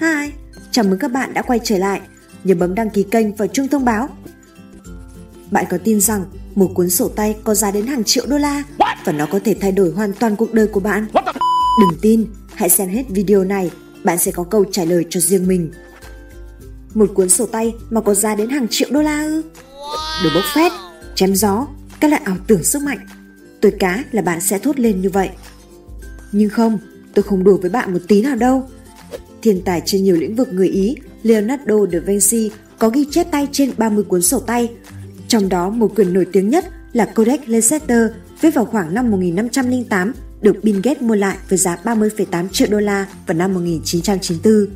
Hi, chào mừng các bạn đã quay trở lại. Nhớ bấm đăng ký kênh và chuông thông báo. Bạn có tin rằng một cuốn sổ tay có giá đến hàng triệu đô la và nó có thể thay đổi hoàn toàn cuộc đời của bạn? Đừng tin, hãy xem hết video này, bạn sẽ có câu trả lời cho riêng mình. Một cuốn sổ tay mà có giá đến hàng triệu đô la ư? Đồ bốc phét, chém gió, các loại ảo tưởng sức mạnh. Tôi cá là bạn sẽ thốt lên như vậy. Nhưng không, tôi không đùa với bạn một tí nào đâu. Thiên tài trên nhiều lĩnh vực người Ý, Leonardo da Vinci có ghi chép tay trên 30 cuốn sổ tay. Trong đó một quyển nổi tiếng nhất là Codex Leicester viết vào khoảng năm 1508 được Bill Gates mua lại với giá 30,8 triệu đô la vào năm 1994.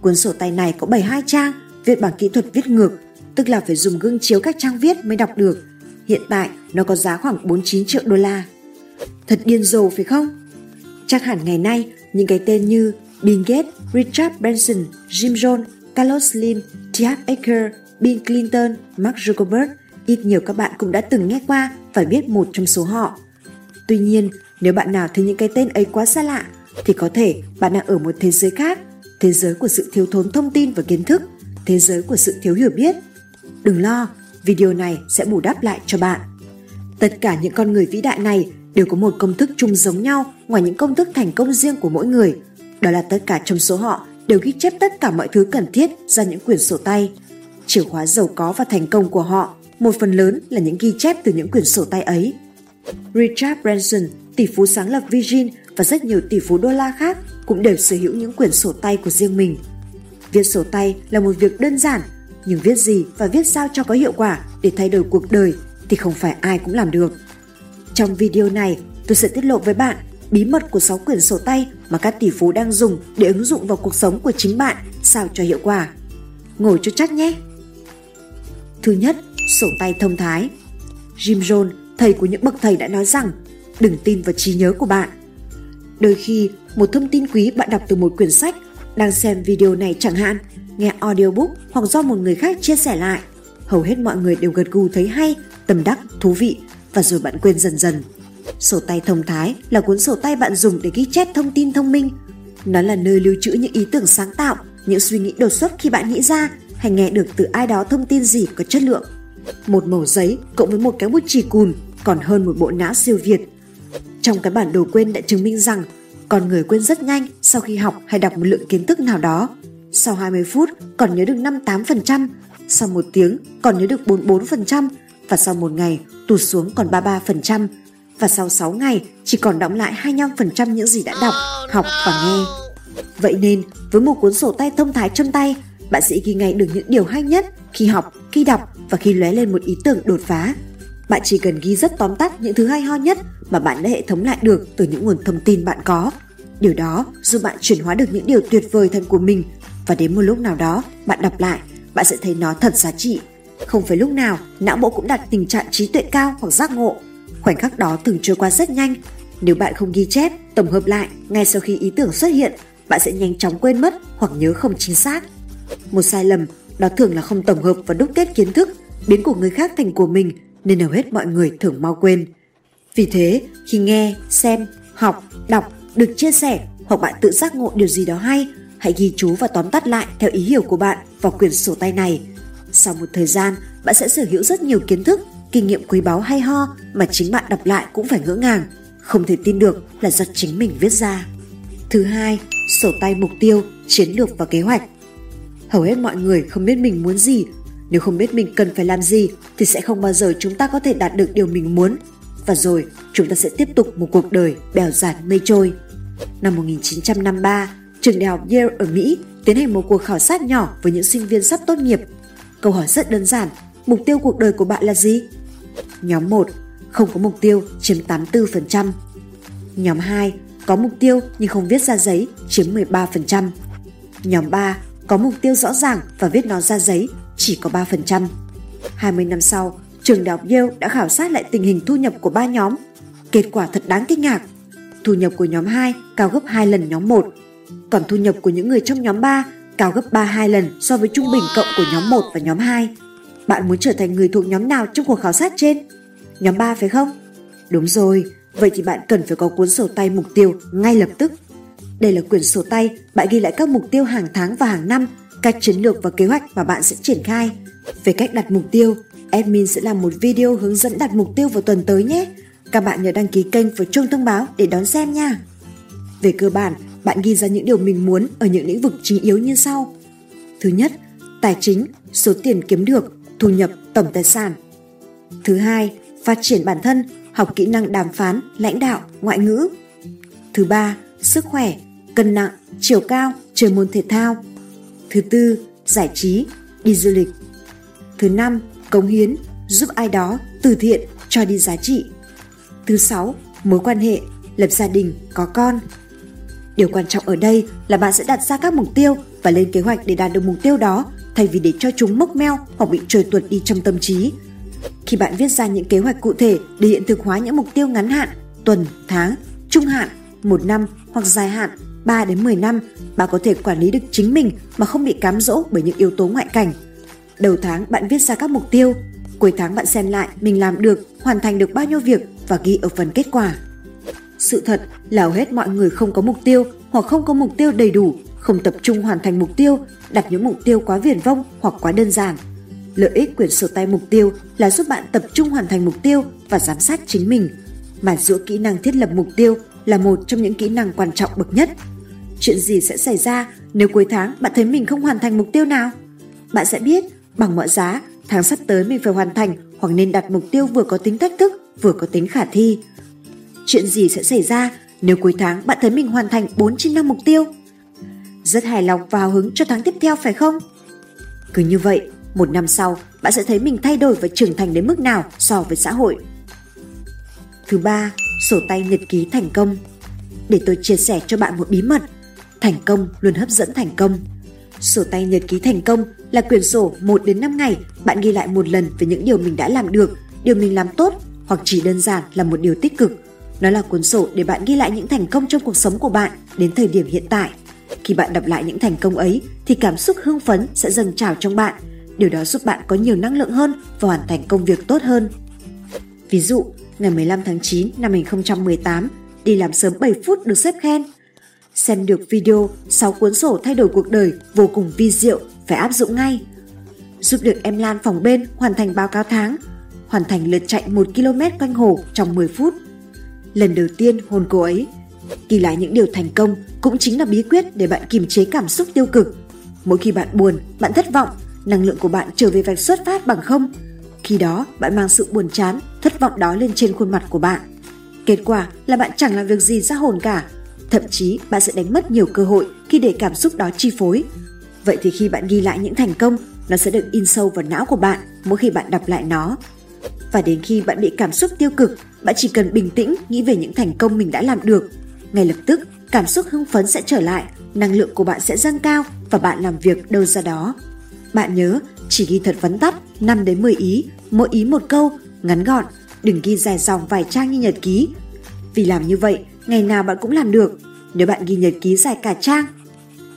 Cuốn sổ tay này có 72 trang, viết bằng kỹ thuật viết ngược, tức là phải dùng gương chiếu các trang viết mới đọc được. Hiện tại nó có giá khoảng 49 triệu đô la. Thật điên rồ phải không? Chắc hẳn ngày nay những cái tên như Bill Gates, Richard Branson, Jim Jones, Carlos Slim, Jeff Acker, Bill Clinton, Mark Zuckerberg ít nhiều các bạn cũng đã từng nghe qua và biết một trong số họ. Tuy nhiên, nếu bạn nào thấy những cái tên ấy quá xa lạ, thì có thể bạn đang ở một thế giới khác, thế giới của sự thiếu thốn thông tin và kiến thức, thế giới của sự thiếu hiểu biết. Đừng lo, video này sẽ bù đắp lại cho bạn. Tất cả những con người vĩ đại này đều có một công thức chung giống nhau ngoài những công thức thành công riêng của mỗi người. Đó là tất cả trong số họ đều ghi chép tất cả mọi thứ cần thiết ra những quyển sổ tay. Chìa khóa giàu có và thành công của họ, một phần lớn là những ghi chép từ những quyển sổ tay ấy. Richard Branson, tỷ phú sáng lập Virgin và rất nhiều tỷ phú đô la khác cũng đều sở hữu những quyển sổ tay của riêng mình. Viết sổ tay là một việc đơn giản, nhưng viết gì và viết sao cho có hiệu quả để thay đổi cuộc đời thì không phải ai cũng làm được. Trong video này, tôi sẽ tiết lộ với bạn bí mật của 6 quyển sổ tay mà các tỷ phú đang dùng để ứng dụng vào cuộc sống của chính bạn sao cho hiệu quả. Ngồi cho chắc nhé! Thứ nhất, sổ tay thông thái. Jim Jones, thầy của những bậc thầy đã nói rằng đừng tin vào trí nhớ của bạn. Đôi khi, một thông tin quý bạn đọc từ một quyển sách, đang xem video này chẳng hạn, nghe audiobook hoặc do một người khác chia sẻ lại. Hầu hết mọi người đều gật gù thấy hay, tâm đắc, thú vị và rồi bạn quên dần dần. Sổ tay thông thái là cuốn sổ tay bạn dùng để ghi chép thông tin thông minh. Nó là nơi lưu trữ những ý tưởng sáng tạo, những suy nghĩ đột xuất khi bạn nghĩ ra hay nghe được từ ai đó thông tin gì có chất lượng. Một mẩu giấy cộng với một cái bút chì cùn còn hơn một bộ não siêu việt. Trong cái bản đồ quên đã chứng minh rằng con người quên rất nhanh sau khi học hay đọc một lượng kiến thức nào đó. Sau 20 phút còn nhớ được 58%, sau một tiếng còn nhớ được 44%, và sau một ngày tụt xuống còn 33% và sau 6 ngày chỉ còn đọng lại 25% những gì đã đọc, học và nghe. Vậy nên, với một cuốn sổ tay thông thái trong tay, bạn sẽ ghi ngay được những điều hay nhất khi học, khi đọc và khi lóe lên một ý tưởng đột phá. Bạn chỉ cần ghi rất tóm tắt những thứ hay ho nhất mà bạn đã hệ thống lại được từ những nguồn thông tin bạn có. Điều đó giúp bạn chuyển hóa được những điều tuyệt vời thân của mình và đến một lúc nào đó bạn đọc lại, bạn sẽ thấy nó thật giá trị không phải lúc nào não bộ cũng đạt tình trạng trí tuệ cao hoặc giác ngộ. Khoảnh khắc đó thường trôi qua rất nhanh. Nếu bạn không ghi chép, tổng hợp lại ngay sau khi ý tưởng xuất hiện, bạn sẽ nhanh chóng quên mất hoặc nhớ không chính xác. Một sai lầm đó thường là không tổng hợp và đúc kết kiến thức, biến của người khác thành của mình nên hầu hết mọi người thường mau quên. Vì thế, khi nghe, xem, học, đọc được chia sẻ hoặc bạn tự giác ngộ điều gì đó hay, hãy ghi chú và tóm tắt lại theo ý hiểu của bạn vào quyển sổ tay này – sau một thời gian, bạn sẽ sở hữu rất nhiều kiến thức, kinh nghiệm quý báu hay ho mà chính bạn đọc lại cũng phải ngỡ ngàng, không thể tin được là do chính mình viết ra. Thứ hai, sổ tay mục tiêu, chiến lược và kế hoạch. Hầu hết mọi người không biết mình muốn gì, nếu không biết mình cần phải làm gì thì sẽ không bao giờ chúng ta có thể đạt được điều mình muốn và rồi chúng ta sẽ tiếp tục một cuộc đời bèo dạt mây trôi. Năm 1953, trường đại học Yale ở Mỹ tiến hành một cuộc khảo sát nhỏ với những sinh viên sắp tốt nghiệp Câu hỏi rất đơn giản, mục tiêu cuộc đời của bạn là gì? Nhóm 1, không có mục tiêu chiếm 84%. Nhóm 2, có mục tiêu nhưng không viết ra giấy chiếm 13%. Nhóm 3, có mục tiêu rõ ràng và viết nó ra giấy chỉ có 3%. 20 năm sau, trường đại học Yale đã khảo sát lại tình hình thu nhập của ba nhóm. Kết quả thật đáng kinh ngạc. Thu nhập của nhóm 2 cao gấp 2 lần nhóm 1, còn thu nhập của những người trong nhóm 3 cao gấp 32 lần so với trung bình cộng của nhóm 1 và nhóm 2. Bạn muốn trở thành người thuộc nhóm nào trong cuộc khảo sát trên? Nhóm 3 phải không? Đúng rồi, vậy thì bạn cần phải có cuốn sổ tay mục tiêu ngay lập tức. Đây là quyển sổ tay, bạn ghi lại các mục tiêu hàng tháng và hàng năm, các chiến lược và kế hoạch mà bạn sẽ triển khai. Về cách đặt mục tiêu, admin sẽ làm một video hướng dẫn đặt mục tiêu vào tuần tới nhé. Các bạn nhớ đăng ký kênh và chuông thông báo để đón xem nha. Về cơ bản, bạn ghi ra những điều mình muốn ở những lĩnh vực chính yếu như sau. Thứ nhất, tài chính, số tiền kiếm được, thu nhập, tổng tài sản. Thứ hai, phát triển bản thân, học kỹ năng đàm phán, lãnh đạo, ngoại ngữ. Thứ ba, sức khỏe, cân nặng, chiều cao, chơi môn thể thao. Thứ tư, giải trí, đi du lịch. Thứ năm, cống hiến, giúp ai đó, từ thiện, cho đi giá trị. Thứ sáu, mối quan hệ, lập gia đình, có con. Điều quan trọng ở đây là bạn sẽ đặt ra các mục tiêu và lên kế hoạch để đạt được mục tiêu đó thay vì để cho chúng mốc meo hoặc bị trôi tuột đi trong tâm trí. Khi bạn viết ra những kế hoạch cụ thể để hiện thực hóa những mục tiêu ngắn hạn, tuần, tháng, trung hạn, một năm hoặc dài hạn 3 đến 10 năm, bạn có thể quản lý được chính mình mà không bị cám dỗ bởi những yếu tố ngoại cảnh. Đầu tháng bạn viết ra các mục tiêu, cuối tháng bạn xem lại mình làm được, hoàn thành được bao nhiêu việc và ghi ở phần kết quả. Sự thật là hầu hết mọi người không có mục tiêu hoặc không có mục tiêu đầy đủ, không tập trung hoàn thành mục tiêu, đặt những mục tiêu quá viển vông hoặc quá đơn giản. Lợi ích quyển sổ tay mục tiêu là giúp bạn tập trung hoàn thành mục tiêu và giám sát chính mình. Mà giữa kỹ năng thiết lập mục tiêu là một trong những kỹ năng quan trọng bậc nhất. Chuyện gì sẽ xảy ra nếu cuối tháng bạn thấy mình không hoàn thành mục tiêu nào? Bạn sẽ biết bằng mọi giá, tháng sắp tới mình phải hoàn thành hoặc nên đặt mục tiêu vừa có tính thách thức, vừa có tính khả thi. Chuyện gì sẽ xảy ra nếu cuối tháng bạn thấy mình hoàn thành 4 trên 5 mục tiêu? Rất hài lòng và hào hứng cho tháng tiếp theo phải không? Cứ như vậy, một năm sau bạn sẽ thấy mình thay đổi và trưởng thành đến mức nào so với xã hội. Thứ ba, sổ tay nhật ký thành công. Để tôi chia sẻ cho bạn một bí mật, thành công luôn hấp dẫn thành công. Sổ tay nhật ký thành công là quyển sổ 1 đến 5 ngày bạn ghi lại một lần về những điều mình đã làm được, điều mình làm tốt hoặc chỉ đơn giản là một điều tích cực. Nó là cuốn sổ để bạn ghi lại những thành công trong cuộc sống của bạn đến thời điểm hiện tại. Khi bạn đọc lại những thành công ấy thì cảm xúc hưng phấn sẽ dâng trào trong bạn. Điều đó giúp bạn có nhiều năng lượng hơn và hoàn thành công việc tốt hơn. Ví dụ, ngày 15 tháng 9 năm 2018, đi làm sớm 7 phút được xếp khen. Xem được video 6 cuốn sổ thay đổi cuộc đời vô cùng vi diệu, phải áp dụng ngay. Giúp được em Lan phòng bên hoàn thành báo cáo tháng, hoàn thành lượt chạy 1 km quanh hồ trong 10 phút. Lần đầu tiên hôn cô ấy, ghi lại những điều thành công cũng chính là bí quyết để bạn kiềm chế cảm xúc tiêu cực. Mỗi khi bạn buồn, bạn thất vọng, năng lượng của bạn trở về vạch xuất phát bằng không. Khi đó, bạn mang sự buồn chán, thất vọng đó lên trên khuôn mặt của bạn. Kết quả là bạn chẳng làm việc gì ra hồn cả. Thậm chí bạn sẽ đánh mất nhiều cơ hội khi để cảm xúc đó chi phối. Vậy thì khi bạn ghi lại những thành công, nó sẽ được in sâu vào não của bạn mỗi khi bạn đọc lại nó. Và đến khi bạn bị cảm xúc tiêu cực, bạn chỉ cần bình tĩnh nghĩ về những thành công mình đã làm được. Ngay lập tức, cảm xúc hưng phấn sẽ trở lại, năng lượng của bạn sẽ dâng cao và bạn làm việc đâu ra đó. Bạn nhớ, chỉ ghi thật vấn tắt 5 đến 10 ý, mỗi ý một câu, ngắn gọn, đừng ghi dài dòng vài trang như nhật ký. Vì làm như vậy, ngày nào bạn cũng làm được. Nếu bạn ghi nhật ký dài cả trang,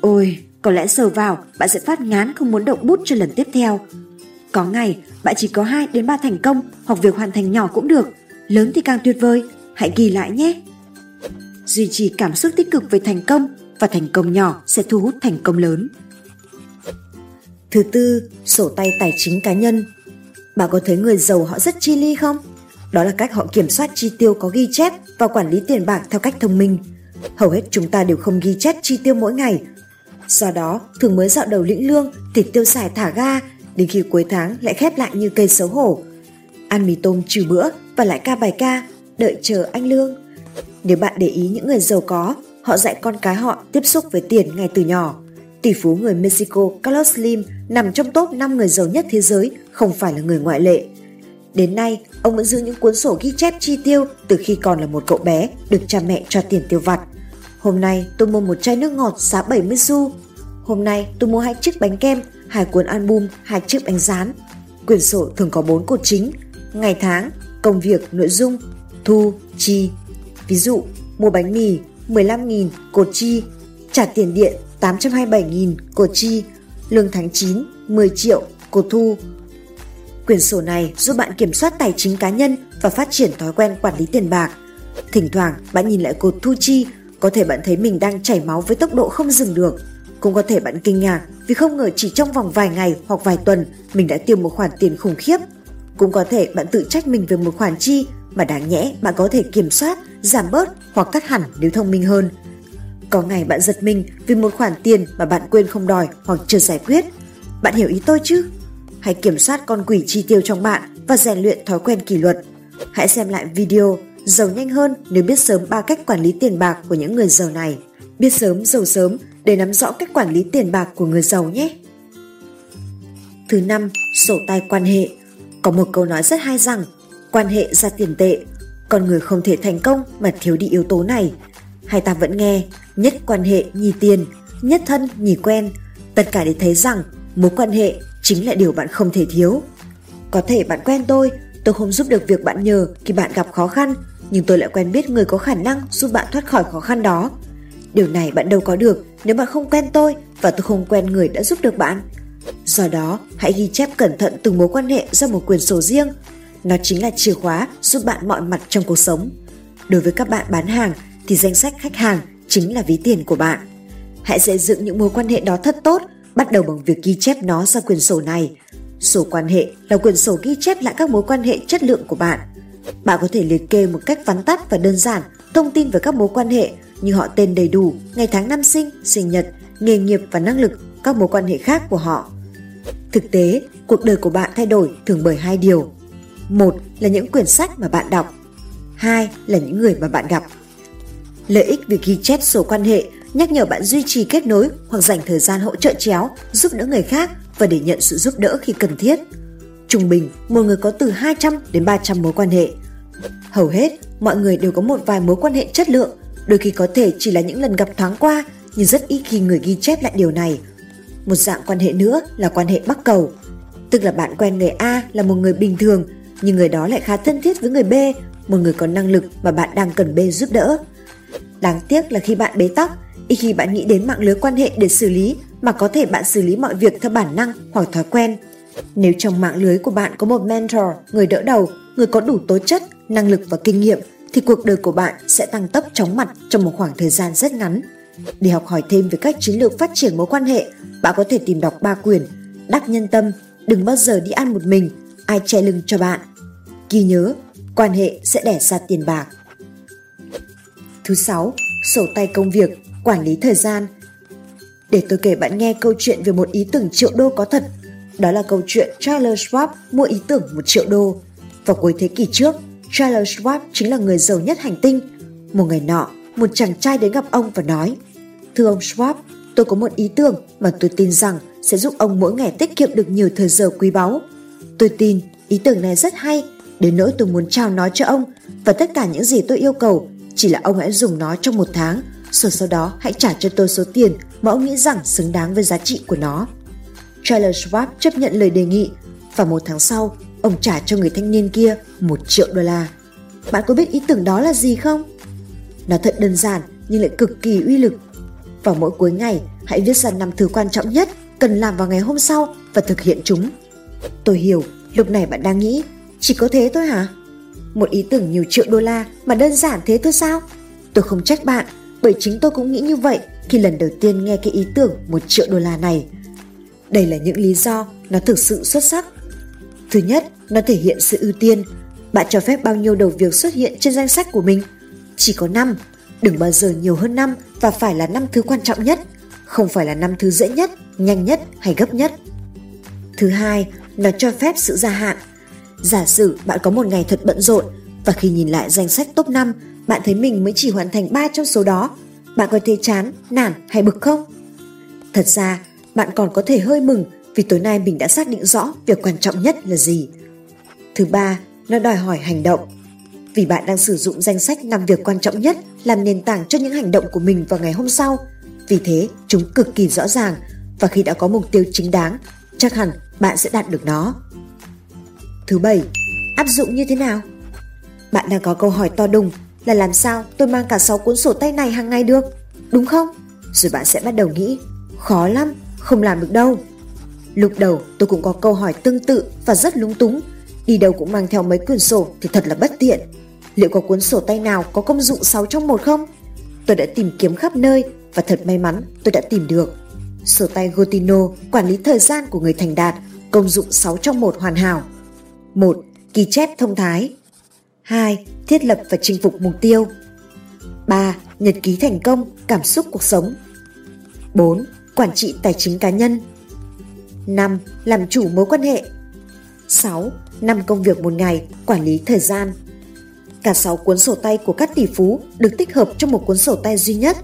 ôi, có lẽ sờ vào bạn sẽ phát ngán không muốn động bút cho lần tiếp theo. Có ngày bạn chỉ có 2 đến 3 thành công hoặc việc hoàn thành nhỏ cũng được, lớn thì càng tuyệt vời, hãy ghi lại nhé. Duy trì cảm xúc tích cực về thành công và thành công nhỏ sẽ thu hút thành công lớn. Thứ tư, sổ tay tài chính cá nhân. Bạn có thấy người giàu họ rất chi ly không? Đó là cách họ kiểm soát chi tiêu có ghi chép và quản lý tiền bạc theo cách thông minh. Hầu hết chúng ta đều không ghi chép chi tiêu mỗi ngày. Do đó, thường mới dạo đầu lĩnh lương thì tiêu xài thả ga, đến khi cuối tháng lại khép lại như cây xấu hổ. Ăn mì tôm trừ bữa và lại ca bài ca, đợi chờ anh lương. Nếu bạn để ý những người giàu có, họ dạy con cái họ tiếp xúc với tiền ngay từ nhỏ. Tỷ phú người Mexico Carlos Slim nằm trong top 5 người giàu nhất thế giới, không phải là người ngoại lệ. Đến nay, ông vẫn giữ những cuốn sổ ghi chép chi tiêu từ khi còn là một cậu bé, được cha mẹ cho tiền tiêu vặt. Hôm nay tôi mua một chai nước ngọt giá 70 xu. Hôm nay tôi mua hai chiếc bánh kem, hai cuốn album, hai chiếc bánh rán. Quyển sổ thường có 4 cột chính, ngày tháng, công việc, nội dung, thu, chi. Ví dụ, mua bánh mì 15.000 cột chi, trả tiền điện 827.000 cột chi, lương tháng 9 10 triệu cột thu. Quyển sổ này giúp bạn kiểm soát tài chính cá nhân và phát triển thói quen quản lý tiền bạc. Thỉnh thoảng bạn nhìn lại cột thu chi Có thể bạn thấy mình đang chảy máu với tốc độ không dừng được. Cũng có thể bạn kinh ngạc vì không ngờ chỉ trong vòng vài ngày hoặc vài tuần mình đã tiêu một khoản tiền khủng khiếp. Cũng có thể bạn tự trách mình về một khoản chi mà đáng nhẽ bạn có thể kiểm soát, giảm bớt hoặc cắt hẳn nếu thông minh hơn. Có ngày bạn giật mình vì một khoản tiền mà bạn quên không đòi hoặc chưa giải quyết. Bạn hiểu ý tôi chứ? Hãy kiểm soát con quỷ chi tiêu trong bạn và rèn luyện thói quen kỷ luật. Hãy xem lại video Giàu nhanh hơn nếu biết sớm ba cách quản lý tiền bạc của những người giàu này. Biết sớm giàu sớm để nắm rõ cách quản lý tiền bạc của người giàu nhé. Thứ năm, sổ tay quan hệ. Có một câu nói rất hay rằng quan hệ ra tiền tệ, con người không thể thành công mà thiếu đi yếu tố này. Hay ta vẫn nghe nhất quan hệ nhì tiền, nhất thân nhì quen, tất cả để thấy rằng mối quan hệ chính là điều bạn không thể thiếu. Có thể bạn quen tôi, tôi không giúp được việc bạn nhờ khi bạn gặp khó khăn, nhưng tôi lại quen biết người có khả năng giúp bạn thoát khỏi khó khăn đó. Điều này bạn đâu có được nếu bạn không quen tôi và tôi không quen người đã giúp được bạn. Do đó, hãy ghi chép cẩn thận từng mối quan hệ ra một quyển sổ riêng. Nó chính là chìa khóa giúp bạn mọi mặt trong cuộc sống. Đối với các bạn bán hàng thì danh sách khách hàng chính là ví tiền của bạn. Hãy xây dựng những mối quan hệ đó thật tốt, bắt đầu bằng việc ghi chép nó ra quyển sổ này. Sổ quan hệ là quyển sổ ghi chép lại các mối quan hệ chất lượng của bạn. Bạn có thể liệt kê một cách vắn tắt và đơn giản thông tin về các mối quan hệ như họ tên đầy đủ, ngày tháng năm sinh, sinh nhật, nghề nghiệp và năng lực, các mối quan hệ khác của họ. Thực tế, cuộc đời của bạn thay đổi thường bởi hai điều. Một là những quyển sách mà bạn đọc. Hai là những người mà bạn gặp. Lợi ích việc ghi chép sổ quan hệ nhắc nhở bạn duy trì kết nối hoặc dành thời gian hỗ trợ chéo, giúp đỡ người khác và để nhận sự giúp đỡ khi cần thiết. Trung bình, một người có từ 200 đến 300 mối quan hệ. Hầu hết, mọi người đều có một vài mối quan hệ chất lượng, đôi khi có thể chỉ là những lần gặp thoáng qua, nhưng rất ít khi người ghi chép lại điều này. Một dạng quan hệ nữa là quan hệ bắc cầu, tức là bạn quen người A là một người bình thường, nhưng người đó lại khá thân thiết với người B, một người có năng lực mà bạn đang cần B giúp đỡ. Đáng tiếc là khi bạn bế tắc, ít khi bạn nghĩ đến mạng lưới quan hệ để xử lý mà có thể bạn xử lý mọi việc theo bản năng hoặc thói quen. Nếu trong mạng lưới của bạn có một mentor, người đỡ đầu, người có đủ tố chất, năng lực và kinh nghiệm thì cuộc đời của bạn sẽ tăng tốc chóng mặt trong một khoảng thời gian rất ngắn. Để học hỏi thêm về các chiến lược phát triển mối quan hệ, bạn có thể tìm đọc ba quyển Đắc nhân tâm, Đừng bao giờ đi ăn một mình, ai che lưng cho bạn. Ghi nhớ, quan hệ sẽ đẻ ra tiền bạc. Thứ sáu, sổ tay công việc, quản lý thời gian. Để tôi kể bạn nghe câu chuyện về một ý tưởng triệu đô có thật. Đó là câu chuyện Charles Schwab mua ý tưởng một triệu đô. Vào cuối thế kỷ trước, Charles Schwab chính là người giàu nhất hành tinh. Một ngày nọ, một chàng trai đến gặp ông và nói Thưa ông Schwab, tôi có một ý tưởng mà tôi tin rằng sẽ giúp ông mỗi ngày tiết kiệm được nhiều thời giờ quý báu. Tôi tin ý tưởng này rất hay, đến nỗi tôi muốn trao nó cho ông và tất cả những gì tôi yêu cầu chỉ là ông hãy dùng nó trong một tháng, rồi sau đó hãy trả cho tôi số tiền mà ông nghĩ rằng xứng đáng với giá trị của nó. Charles Schwab chấp nhận lời đề nghị và một tháng sau, ông trả cho người thanh niên kia một triệu đô la. Bạn có biết ý tưởng đó là gì không? Nó thật đơn giản nhưng lại cực kỳ uy lực. Vào mỗi cuối ngày, hãy viết ra năm thứ quan trọng nhất cần làm vào ngày hôm sau và thực hiện chúng. Tôi hiểu, lúc này bạn đang nghĩ, chỉ có thế thôi hả? Một ý tưởng nhiều triệu đô la mà đơn giản thế thôi sao? Tôi không trách bạn, bởi chính tôi cũng nghĩ như vậy khi lần đầu tiên nghe cái ý tưởng một triệu đô la này. Đây là những lý do nó thực sự xuất sắc. Thứ nhất, nó thể hiện sự ưu tiên. Bạn cho phép bao nhiêu đầu việc xuất hiện trên danh sách của mình? Chỉ có 5. Đừng bao giờ nhiều hơn 5 và phải là năm thứ quan trọng nhất, không phải là năm thứ dễ nhất, nhanh nhất hay gấp nhất. Thứ hai, nó cho phép sự gia hạn. Giả sử bạn có một ngày thật bận rộn và khi nhìn lại danh sách top 5, bạn thấy mình mới chỉ hoàn thành 3 trong số đó, bạn có thấy chán, nản hay bực không? Thật ra, bạn còn có thể hơi mừng vì tối nay mình đã xác định rõ việc quan trọng nhất là gì. Thứ ba, nó đòi hỏi hành động. Vì bạn đang sử dụng danh sách 5 việc quan trọng nhất làm nền tảng cho những hành động của mình vào ngày hôm sau. Vì thế, chúng cực kỳ rõ ràng và khi đã có mục tiêu chính đáng, chắc hẳn bạn sẽ đạt được nó. Thứ bảy, áp dụng như thế nào? Bạn đang có câu hỏi to đùng là làm sao tôi mang cả 6 cuốn sổ tay này hàng ngày được, đúng không? Rồi bạn sẽ bắt đầu nghĩ, khó lắm, không làm được đâu. Lúc đầu tôi cũng có câu hỏi tương tự và rất lúng túng, đi đâu cũng mang theo mấy quyển sổ thì thật là bất tiện. Liệu có cuốn sổ tay nào có công dụng 6 trong một không? tôi đã tìm kiếm khắp nơi và thật may mắn tôi đã tìm được. Sổ tay Gotino quản lý thời gian của người thành đạt, công dụng 6 trong 1 hoàn hảo. 1. Ghi chép thông thái 2. Thiết lập và chinh phục mục tiêu 3. Nhật ký thành công, cảm xúc cuộc sống 4. Quản trị tài chính cá nhân 5. Làm chủ mối quan hệ 6. 5 công việc một ngày, quản lý thời gian Cả 6 cuốn sổ tay của các tỷ phú được tích hợp trong một cuốn sổ tay duy nhất,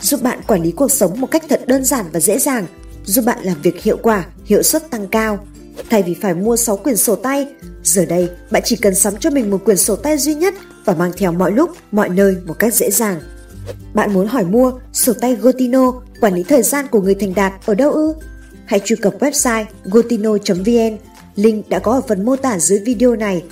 giúp bạn quản lý cuộc sống một cách thật đơn giản và dễ dàng, giúp bạn làm việc hiệu quả, hiệu suất tăng cao. Thay vì phải mua 6 quyển sổ tay, giờ đây bạn chỉ cần sắm cho mình một quyển sổ tay duy nhất và mang theo mọi lúc, mọi nơi một cách dễ dàng. Bạn muốn hỏi mua sổ tay Gotino quản lý thời gian của người thành đạt ở đâu ư? Hãy truy cập website gotino.vn, link đã có ở phần mô tả dưới video này.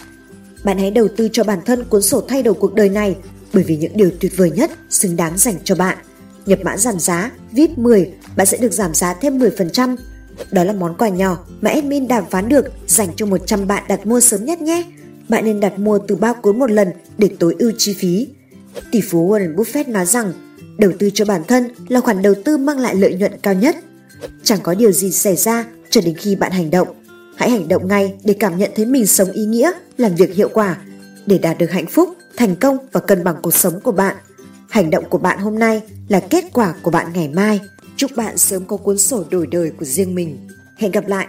Bạn hãy đầu tư cho bản thân cuốn sổ thay đổi cuộc đời này bởi vì những điều tuyệt vời nhất xứng đáng dành cho bạn. Nhập mã giảm giá VIP 10, bạn sẽ được giảm giá thêm 10%. Đó là món quà nhỏ mà admin đàm phán được dành cho 100 bạn đặt mua sớm nhất nhé. Bạn nên đặt mua từ 3 cuốn một lần để tối ưu chi phí. Tỷ phú Warren Buffett nói rằng đầu tư cho bản thân là khoản đầu tư mang lại lợi nhuận cao nhất. Chẳng có điều gì xảy ra cho đến khi bạn hành động. Hãy hành động ngay để cảm nhận thấy mình sống ý nghĩa, làm việc hiệu quả để đạt được hạnh phúc, thành công và cân bằng cuộc sống của bạn. Hành động của bạn hôm nay là kết quả của bạn ngày mai. Chúc bạn sớm có cuốn sổ đổi đời của riêng mình. Hẹn gặp lại!